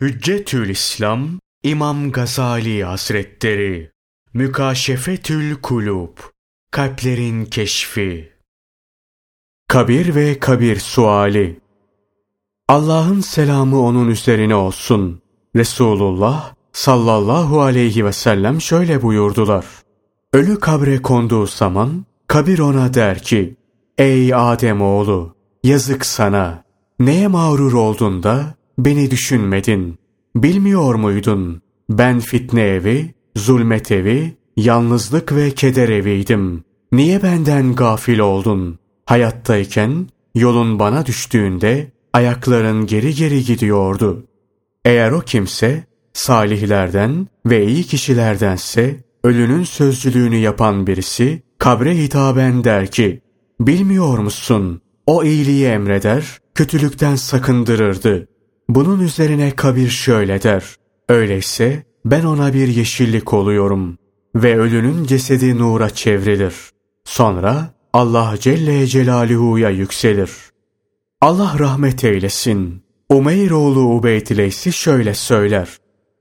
Hüccetül İslam İmam Gazali Hazretleri Mükaşefetül Kulub Kalplerin Keşfi Kabir ve Kabir Suali Allah'ın selamı onun üzerine olsun. Resulullah sallallahu aleyhi ve sellem şöyle buyurdular. Ölü kabre konduğu zaman kabir ona der ki, Ey Adem oğlu, yazık sana. Neye mağrur oldun da beni düşünmedin. Bilmiyor muydun? Ben fitne evi, zulmet evi, yalnızlık ve keder eviydim. Niye benden gafil oldun? Hayattayken yolun bana düştüğünde ayakların geri geri gidiyordu. Eğer o kimse salihlerden ve iyi kişilerdense ölünün sözcülüğünü yapan birisi kabre hitaben der ki, bilmiyor musun? O iyiliği emreder, kötülükten sakındırırdı. Bunun üzerine kabir şöyle der. Öyleyse ben ona bir yeşillik oluyorum ve ölünün cesedi nura çevrilir. Sonra Allah Celle Celaluhu'ya yükselir. Allah rahmet eylesin. Umeyr oğlu Ubeydileysi şöyle söyler.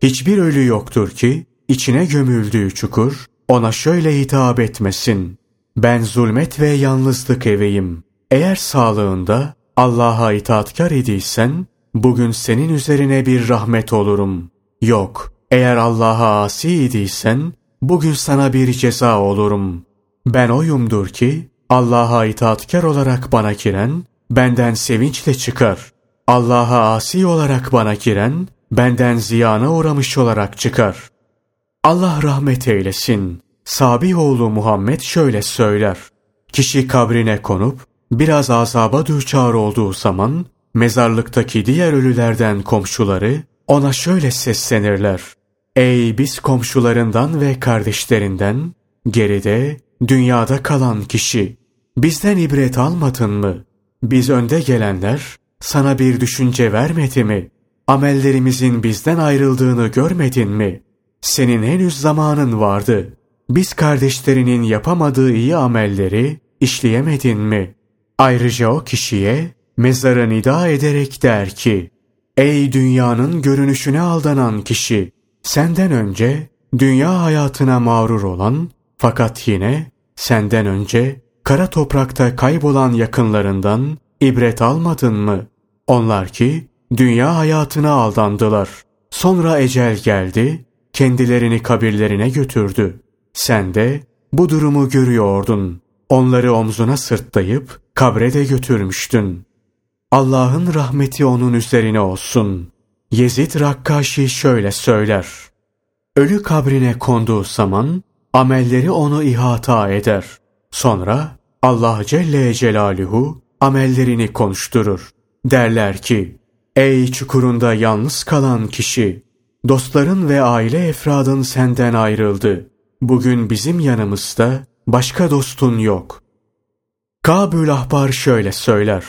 Hiçbir ölü yoktur ki içine gömüldüğü çukur ona şöyle hitap etmesin. Ben zulmet ve yalnızlık eveyim. Eğer sağlığında Allah'a itaatkar idiysen bugün senin üzerine bir rahmet olurum. Yok, eğer Allah'a asi idiysen, bugün sana bir ceza olurum. Ben oyumdur ki, Allah'a itaatkar olarak bana giren, benden sevinçle çıkar. Allah'a asi olarak bana giren, benden ziyana uğramış olarak çıkar. Allah rahmet eylesin. Sabi oğlu Muhammed şöyle söyler. Kişi kabrine konup, biraz azaba düçar olduğu zaman, Mezarlıktaki diğer ölülerden komşuları ona şöyle seslenirler. Ey biz komşularından ve kardeşlerinden, geride, dünyada kalan kişi, bizden ibret almadın mı? Biz önde gelenler, sana bir düşünce vermedi mi? Amellerimizin bizden ayrıldığını görmedin mi? Senin henüz zamanın vardı. Biz kardeşlerinin yapamadığı iyi amelleri işleyemedin mi? Ayrıca o kişiye mezara nida ederek der ki, Ey dünyanın görünüşüne aldanan kişi! Senden önce dünya hayatına mağrur olan fakat yine senden önce kara toprakta kaybolan yakınlarından ibret almadın mı? Onlar ki dünya hayatına aldandılar. Sonra ecel geldi, kendilerini kabirlerine götürdü. Sen de bu durumu görüyordun. Onları omzuna sırtlayıp kabre de götürmüştün. Allah'ın rahmeti onun üzerine olsun. Yezid Rakkaşi şöyle söyler. Ölü kabrine konduğu zaman amelleri onu ihata eder. Sonra Allah Celle Celaluhu amellerini konuşturur. Derler ki, Ey çukurunda yalnız kalan kişi! Dostların ve aile efradın senden ayrıldı. Bugün bizim yanımızda başka dostun yok. Kabül Ahbar şöyle söyler.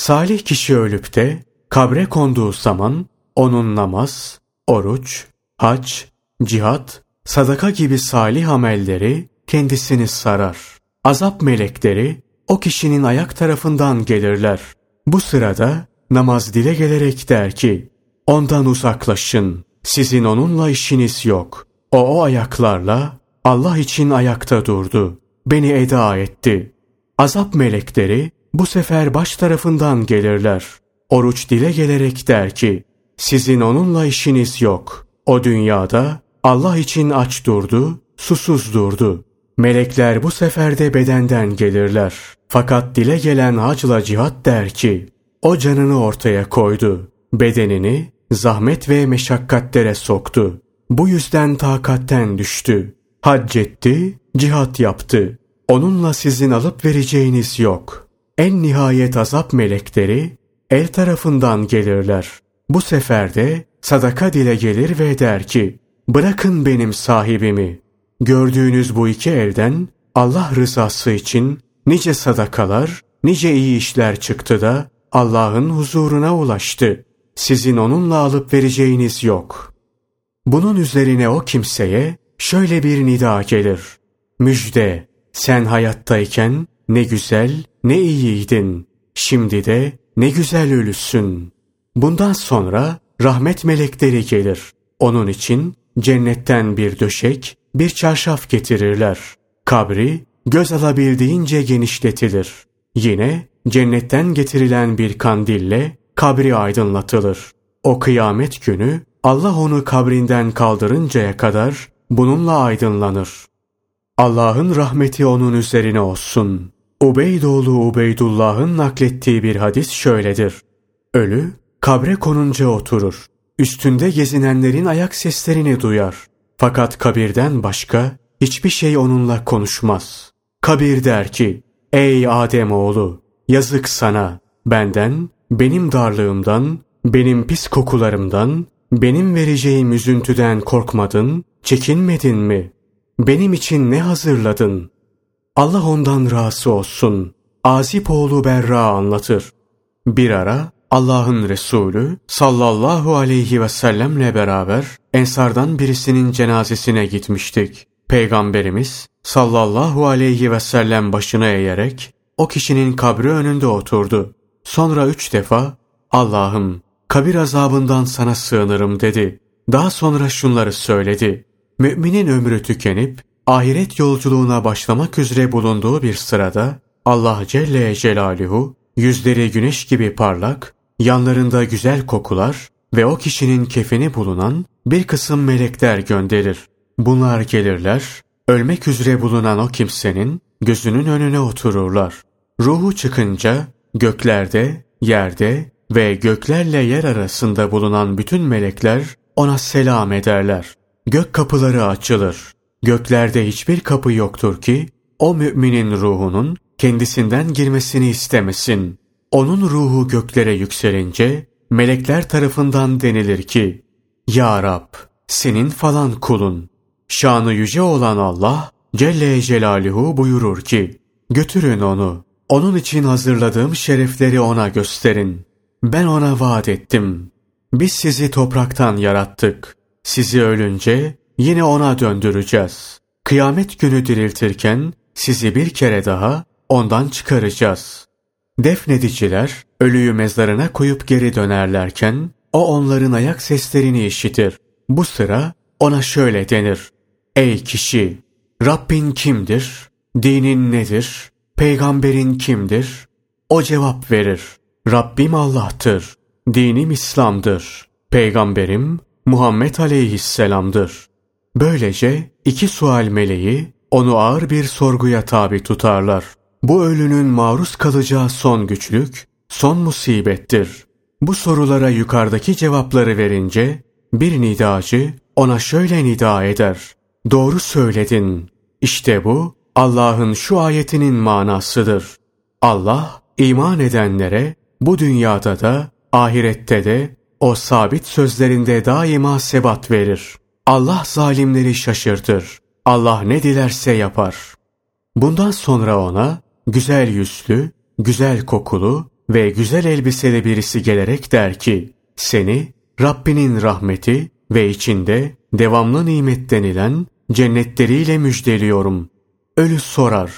Salih kişi ölüp de kabre konduğu zaman onun namaz, oruç, hac, cihat, sadaka gibi salih amelleri kendisini sarar. Azap melekleri o kişinin ayak tarafından gelirler. Bu sırada namaz dile gelerek der ki, ondan uzaklaşın, sizin onunla işiniz yok. O o ayaklarla Allah için ayakta durdu, beni eda etti. Azap melekleri bu sefer baş tarafından gelirler. Oruç dile gelerek der ki, sizin onunla işiniz yok. O dünyada Allah için aç durdu, susuz durdu. Melekler bu sefer de bedenden gelirler. Fakat dile gelen hacla cihat der ki, o canını ortaya koydu. Bedenini zahmet ve meşakkatlere soktu. Bu yüzden takatten düştü. Hac etti, cihat yaptı. Onunla sizin alıp vereceğiniz yok. En nihayet azap melekleri el tarafından gelirler. Bu sefer de sadaka dile gelir ve der ki, bırakın benim sahibimi. Gördüğünüz bu iki elden Allah rızası için nice sadakalar, nice iyi işler çıktı da Allah'ın huzuruna ulaştı. Sizin onunla alıp vereceğiniz yok. Bunun üzerine o kimseye şöyle bir nida gelir. Müjde, sen hayattayken ne güzel, ne iyiydin. Şimdi de ne güzel ölüsün. Bundan sonra rahmet melekleri gelir. Onun için cennetten bir döşek, bir çarşaf getirirler. Kabri göz alabildiğince genişletilir. Yine cennetten getirilen bir kandille kabri aydınlatılır. O kıyamet günü Allah onu kabrinden kaldırıncaya kadar bununla aydınlanır. Allah'ın rahmeti onun üzerine olsun. Ubeydoğlu Ubeydullah'ın naklettiği bir hadis şöyledir. Ölü kabre konunca oturur. Üstünde gezinenlerin ayak seslerini duyar. Fakat kabirden başka hiçbir şey onunla konuşmaz. Kabir der ki, Ey Adem oğlu, yazık sana, benden, benim darlığımdan, benim pis kokularımdan, benim vereceğim üzüntüden korkmadın, çekinmedin mi? Benim için ne hazırladın? Allah ondan razı olsun. Azip oğlu Berra anlatır. Bir ara Allah'ın Resulü sallallahu aleyhi ve sellemle beraber ensardan birisinin cenazesine gitmiştik. Peygamberimiz sallallahu aleyhi ve sellem başına eğerek o kişinin kabri önünde oturdu. Sonra üç defa Allah'ım kabir azabından sana sığınırım dedi. Daha sonra şunları söyledi. Müminin ömrü tükenip ahiret yolculuğuna başlamak üzere bulunduğu bir sırada Allah Celle Celaluhu yüzleri güneş gibi parlak, yanlarında güzel kokular ve o kişinin kefeni bulunan bir kısım melekler gönderir. Bunlar gelirler, ölmek üzere bulunan o kimsenin gözünün önüne otururlar. Ruhu çıkınca göklerde, yerde ve göklerle yer arasında bulunan bütün melekler ona selam ederler. Gök kapıları açılır. Göklerde hiçbir kapı yoktur ki o müminin ruhunun kendisinden girmesini istemesin. Onun ruhu göklere yükselince melekler tarafından denilir ki Ya Rab senin falan kulun. Şanı yüce olan Allah Celle Celaluhu buyurur ki götürün onu. Onun için hazırladığım şerefleri ona gösterin. Ben ona vaat ettim. Biz sizi topraktan yarattık. Sizi ölünce yine ona döndüreceğiz. Kıyamet günü diriltirken sizi bir kere daha ondan çıkaracağız. Defnediciler ölüyü mezarına koyup geri dönerlerken o onların ayak seslerini işitir. Bu sıra ona şöyle denir. Ey kişi! Rabbin kimdir? Dinin nedir? Peygamberin kimdir? O cevap verir. Rabbim Allah'tır. Dinim İslam'dır. Peygamberim Muhammed aleyhisselamdır. Böylece iki sual meleği onu ağır bir sorguya tabi tutarlar. Bu ölünün maruz kalacağı son güçlük, son musibettir. Bu sorulara yukarıdaki cevapları verince bir nidacı ona şöyle nida eder. Doğru söyledin. İşte bu Allah'ın şu ayetinin manasıdır. Allah iman edenlere bu dünyada da ahirette de o sabit sözlerinde daima sebat verir. Allah zalimleri şaşırtır. Allah ne dilerse yapar. Bundan sonra ona güzel yüzlü, güzel kokulu ve güzel elbiseli birisi gelerek der ki, seni Rabbinin rahmeti ve içinde devamlı nimet denilen cennetleriyle müjdeliyorum. Ölü sorar,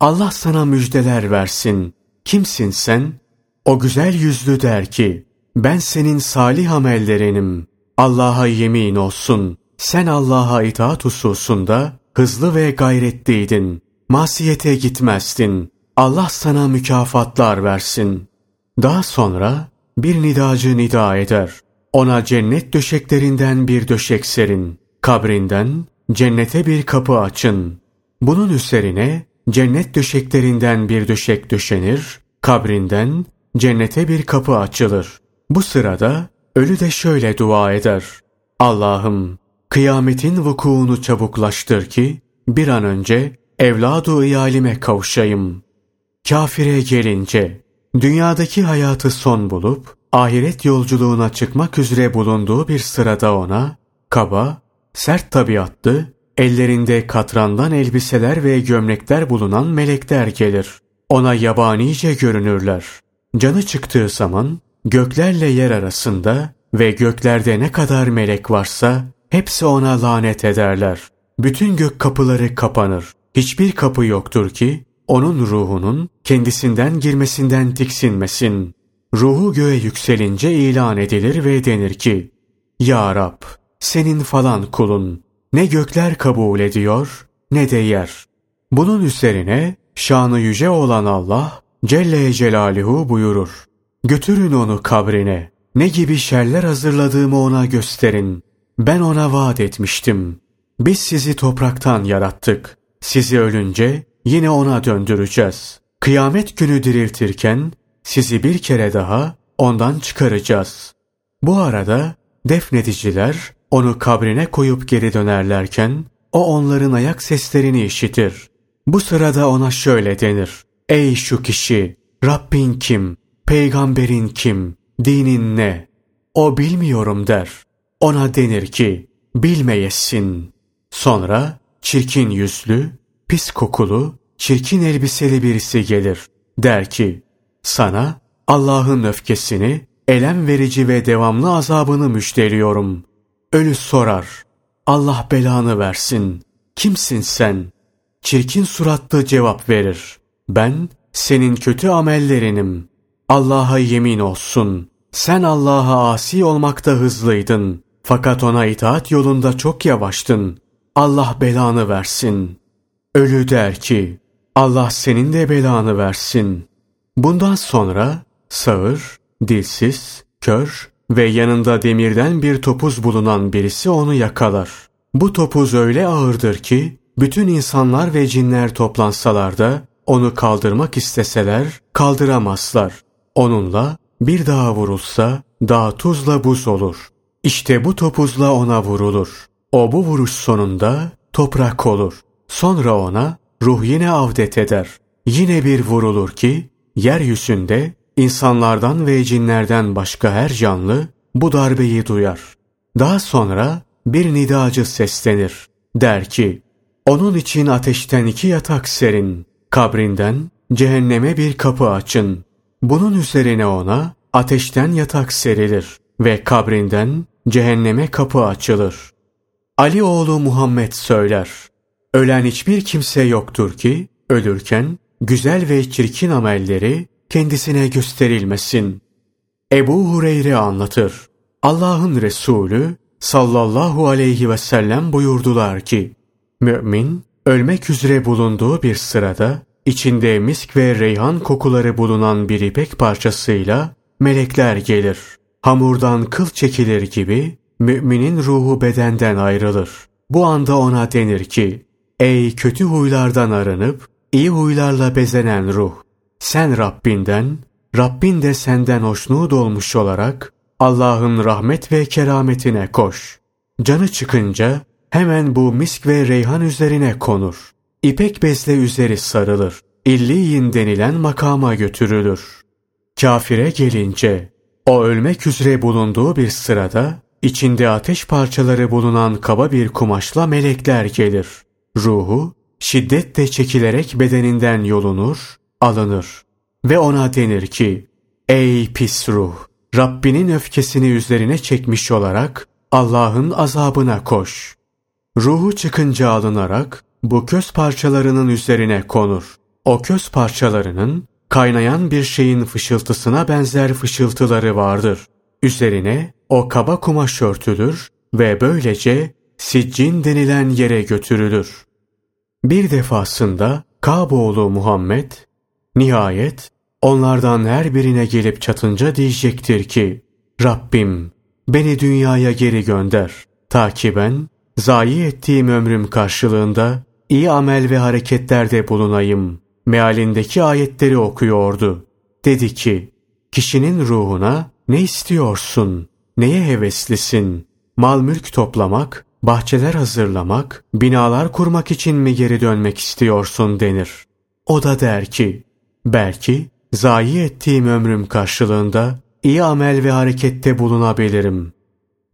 Allah sana müjdeler versin. Kimsin sen? O güzel yüzlü der ki, ben senin salih amellerinim. Allah'a yemin olsun. Sen Allah'a itaat hususunda hızlı ve gayretliydin. Masiyete gitmezdin. Allah sana mükafatlar versin. Daha sonra bir nidacı nida eder. Ona cennet döşeklerinden bir döşek serin. Kabrinden cennete bir kapı açın. Bunun üzerine cennet döşeklerinden bir döşek döşenir. Kabrinden cennete bir kapı açılır. Bu sırada ölü de şöyle dua eder. Allah'ım kıyametin vukuunu çabuklaştır ki bir an önce evladu iyalime kavuşayım. Kafire gelince dünyadaki hayatı son bulup ahiret yolculuğuna çıkmak üzere bulunduğu bir sırada ona kaba, sert tabiatlı, ellerinde katrandan elbiseler ve gömlekler bulunan melekler gelir. Ona yabanice görünürler. Canı çıktığı zaman göklerle yer arasında ve göklerde ne kadar melek varsa hepsi ona lanet ederler. Bütün gök kapıları kapanır. Hiçbir kapı yoktur ki onun ruhunun kendisinden girmesinden tiksinmesin. Ruhu göğe yükselince ilan edilir ve denir ki, Ya Rab, senin falan kulun, ne gökler kabul ediyor, ne de yer. Bunun üzerine, şanı yüce olan Allah, Celle Celaluhu buyurur. Götürün onu kabrine, ne gibi şerler hazırladığımı ona gösterin. Ben ona vaat etmiştim. Biz sizi topraktan yarattık. Sizi ölünce yine ona döndüreceğiz. Kıyamet günü diriltirken sizi bir kere daha ondan çıkaracağız. Bu arada defnediciler onu kabrine koyup geri dönerlerken o onların ayak seslerini işitir. Bu sırada ona şöyle denir. Ey şu kişi! Rabbin kim? Peygamberin kim? Dinin ne? O bilmiyorum der. Ona denir ki bilmeyesin. Sonra çirkin yüzlü, pis kokulu, çirkin elbiseli birisi gelir. Der ki sana Allah'ın öfkesini, elem verici ve devamlı azabını müjdeliyorum. Ölü sorar. Allah belanı versin. Kimsin sen? Çirkin suratlı cevap verir. Ben senin kötü amellerinim. Allah'a yemin olsun. Sen Allah'a asi olmakta hızlıydın. Fakat ona itaat yolunda çok yavaştın. Allah belanı versin. Ölü der ki, Allah senin de belanı versin. Bundan sonra sağır, dilsiz, kör ve yanında demirden bir topuz bulunan birisi onu yakalar. Bu topuz öyle ağırdır ki bütün insanlar ve cinler toplansalar da onu kaldırmak isteseler kaldıramazlar. Onunla bir daha vurulsa dağ tuzla buz olur. İşte bu topuzla ona vurulur. O bu vuruş sonunda toprak olur. Sonra ona ruh yine avdet eder. Yine bir vurulur ki yeryüzünde insanlardan ve cinlerden başka her canlı bu darbeyi duyar. Daha sonra bir nidacı seslenir. Der ki, onun için ateşten iki yatak serin, kabrinden cehenneme bir kapı açın. Bunun üzerine ona ateşten yatak serilir ve kabrinden cehenneme kapı açılır. Ali oğlu Muhammed söyler. Ölen hiçbir kimse yoktur ki ölürken güzel ve çirkin amelleri kendisine gösterilmesin. Ebu Hureyre anlatır. Allah'ın Resulü sallallahu aleyhi ve sellem buyurdular ki, Mümin, ölmek üzere bulunduğu bir sırada, içinde misk ve reyhan kokuları bulunan bir ipek parçasıyla melekler gelir. Hamurdan kıl çekilir gibi, müminin ruhu bedenden ayrılır. Bu anda ona denir ki, Ey kötü huylardan arınıp, iyi huylarla bezenen ruh! Sen Rabbinden, Rabbin de senden hoşnut olmuş olarak Allah'ın rahmet ve kerametine koş. Canı çıkınca hemen bu misk ve reyhan üzerine konur. İpek bezle üzeri sarılır. İlliyin denilen makama götürülür. Kafire gelince o ölmek üzere bulunduğu bir sırada içinde ateş parçaları bulunan kaba bir kumaşla melekler gelir. Ruhu şiddetle çekilerek bedeninden yolunur, alınır ve ona denir ki Ey pis ruh! Rabbinin öfkesini üzerine çekmiş olarak Allah'ın azabına koş. Ruhu çıkınca alınarak bu köz parçalarının üzerine konur. O köz parçalarının kaynayan bir şeyin fışıltısına benzer fışıltıları vardır. Üzerine o kaba kumaş örtülür ve böylece siccin denilen yere götürülür. Bir defasında Kaboğlu Muhammed nihayet onlardan her birine gelip çatınca diyecektir ki Rabbim beni dünyaya geri gönder ta ki ben zayi ettiğim ömrüm karşılığında iyi amel ve hareketlerde bulunayım. Mealindeki ayetleri okuyordu. Dedi ki, kişinin ruhuna ne istiyorsun? Neye heveslisin? Mal mülk toplamak, bahçeler hazırlamak, binalar kurmak için mi geri dönmek istiyorsun denir. O da der ki, belki zayi ettiğim ömrüm karşılığında iyi amel ve harekette bulunabilirim.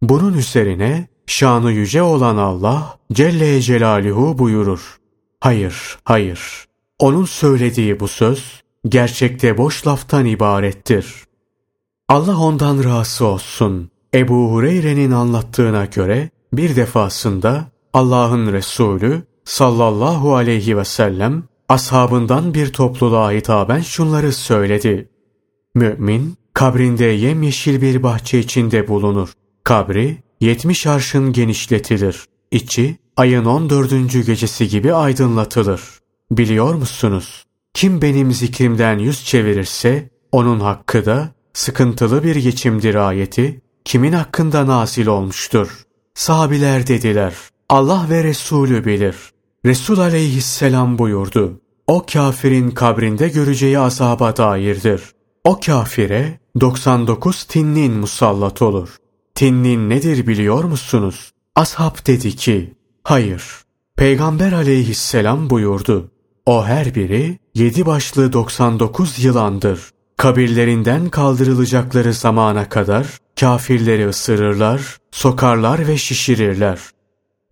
Bunun üzerine şanı yüce olan Allah Celle Celaluhu buyurur. Hayır, hayır. Onun söylediği bu söz gerçekte boş laftan ibarettir. Allah ondan razı olsun. Ebu Hureyre'nin anlattığına göre bir defasında Allah'ın Resulü sallallahu aleyhi ve sellem ashabından bir topluluğa hitaben şunları söyledi. Mümin kabrinde yemyeşil bir bahçe içinde bulunur. Kabri 70 arşın genişletilir. İçi ayın 14. gecesi gibi aydınlatılır. Biliyor musunuz? Kim benim zikrimden yüz çevirirse onun hakkı da sıkıntılı bir geçimdir ayeti kimin hakkında nazil olmuştur? Sahabiler dediler. Allah ve Resulü bilir. Resul aleyhisselam buyurdu. O kafirin kabrinde göreceği azaba dairdir. O kafire 99 tinnin musallat olur. Tinnin nedir biliyor musunuz? Ashab dedi ki, hayır. Peygamber aleyhisselam buyurdu. O her biri yedi başlı 99 yılandır. Kabirlerinden kaldırılacakları zamana kadar kafirleri ısırırlar, sokarlar ve şişirirler.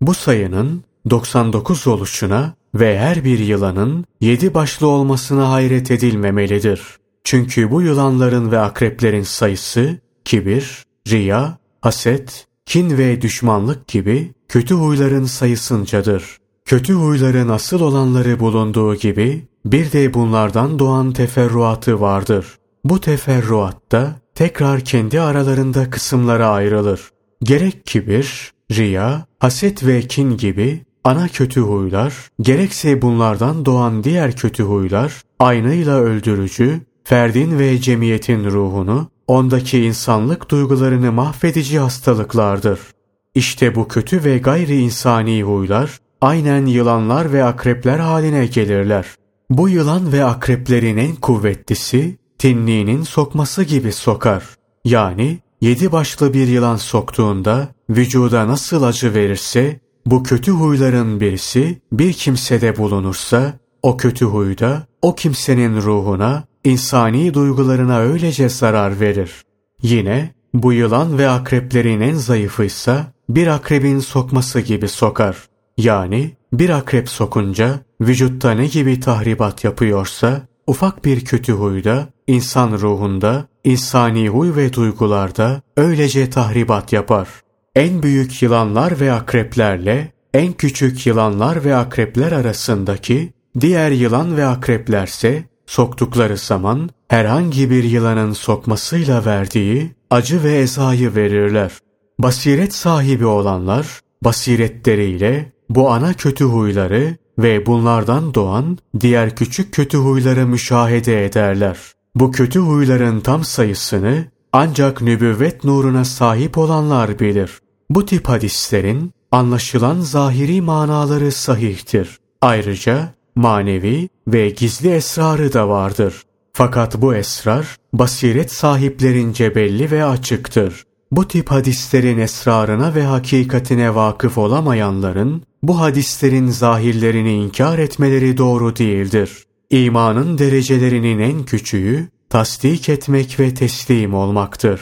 Bu sayının 99 oluşuna ve her bir yılanın yedi başlı olmasına hayret edilmemelidir. Çünkü bu yılanların ve akreplerin sayısı kibir, riya, haset, kin ve düşmanlık gibi kötü huyların sayısıncadır. Kötü huyların asıl olanları bulunduğu gibi bir de bunlardan doğan teferruatı vardır. Bu teferruatta tekrar kendi aralarında kısımlara ayrılır. Gerek kibir, riya, haset ve kin gibi ana kötü huylar, gerekse bunlardan doğan diğer kötü huylar, aynıyla öldürücü, ferdin ve cemiyetin ruhunu, ondaki insanlık duygularını mahvedici hastalıklardır. İşte bu kötü ve gayri insani huylar, aynen yılanlar ve akrepler haline gelirler. Bu yılan ve akreplerin en kuvvetlisi, tinniğinin sokması gibi sokar. Yani yedi başlı bir yılan soktuğunda vücuda nasıl acı verirse bu kötü huyların birisi bir kimsede bulunursa o kötü huyda o kimsenin ruhuna, insani duygularına öylece zarar verir. Yine bu yılan ve akreplerin en zayıfıysa bir akrebin sokması gibi sokar. Yani bir akrep sokunca vücutta ne gibi tahribat yapıyorsa ufak bir kötü huyda, insan ruhunda, insani huy ve duygularda öylece tahribat yapar. En büyük yılanlar ve akreplerle en küçük yılanlar ve akrepler arasındaki diğer yılan ve akreplerse soktukları zaman herhangi bir yılanın sokmasıyla verdiği acı ve ezayı verirler. Basiret sahibi olanlar basiretleriyle bu ana kötü huyları ve bunlardan doğan diğer küçük kötü huyları müşahede ederler. Bu kötü huyların tam sayısını ancak nübüvvet nuruna sahip olanlar bilir. Bu tip hadislerin anlaşılan zahiri manaları sahihtir. Ayrıca manevi ve gizli esrarı da vardır. Fakat bu esrar basiret sahiplerince belli ve açıktır. Bu tip hadislerin esrarına ve hakikatine vakıf olamayanların bu hadislerin zahirlerini inkar etmeleri doğru değildir. İmanın derecelerinin en küçüğü tasdik etmek ve teslim olmaktır.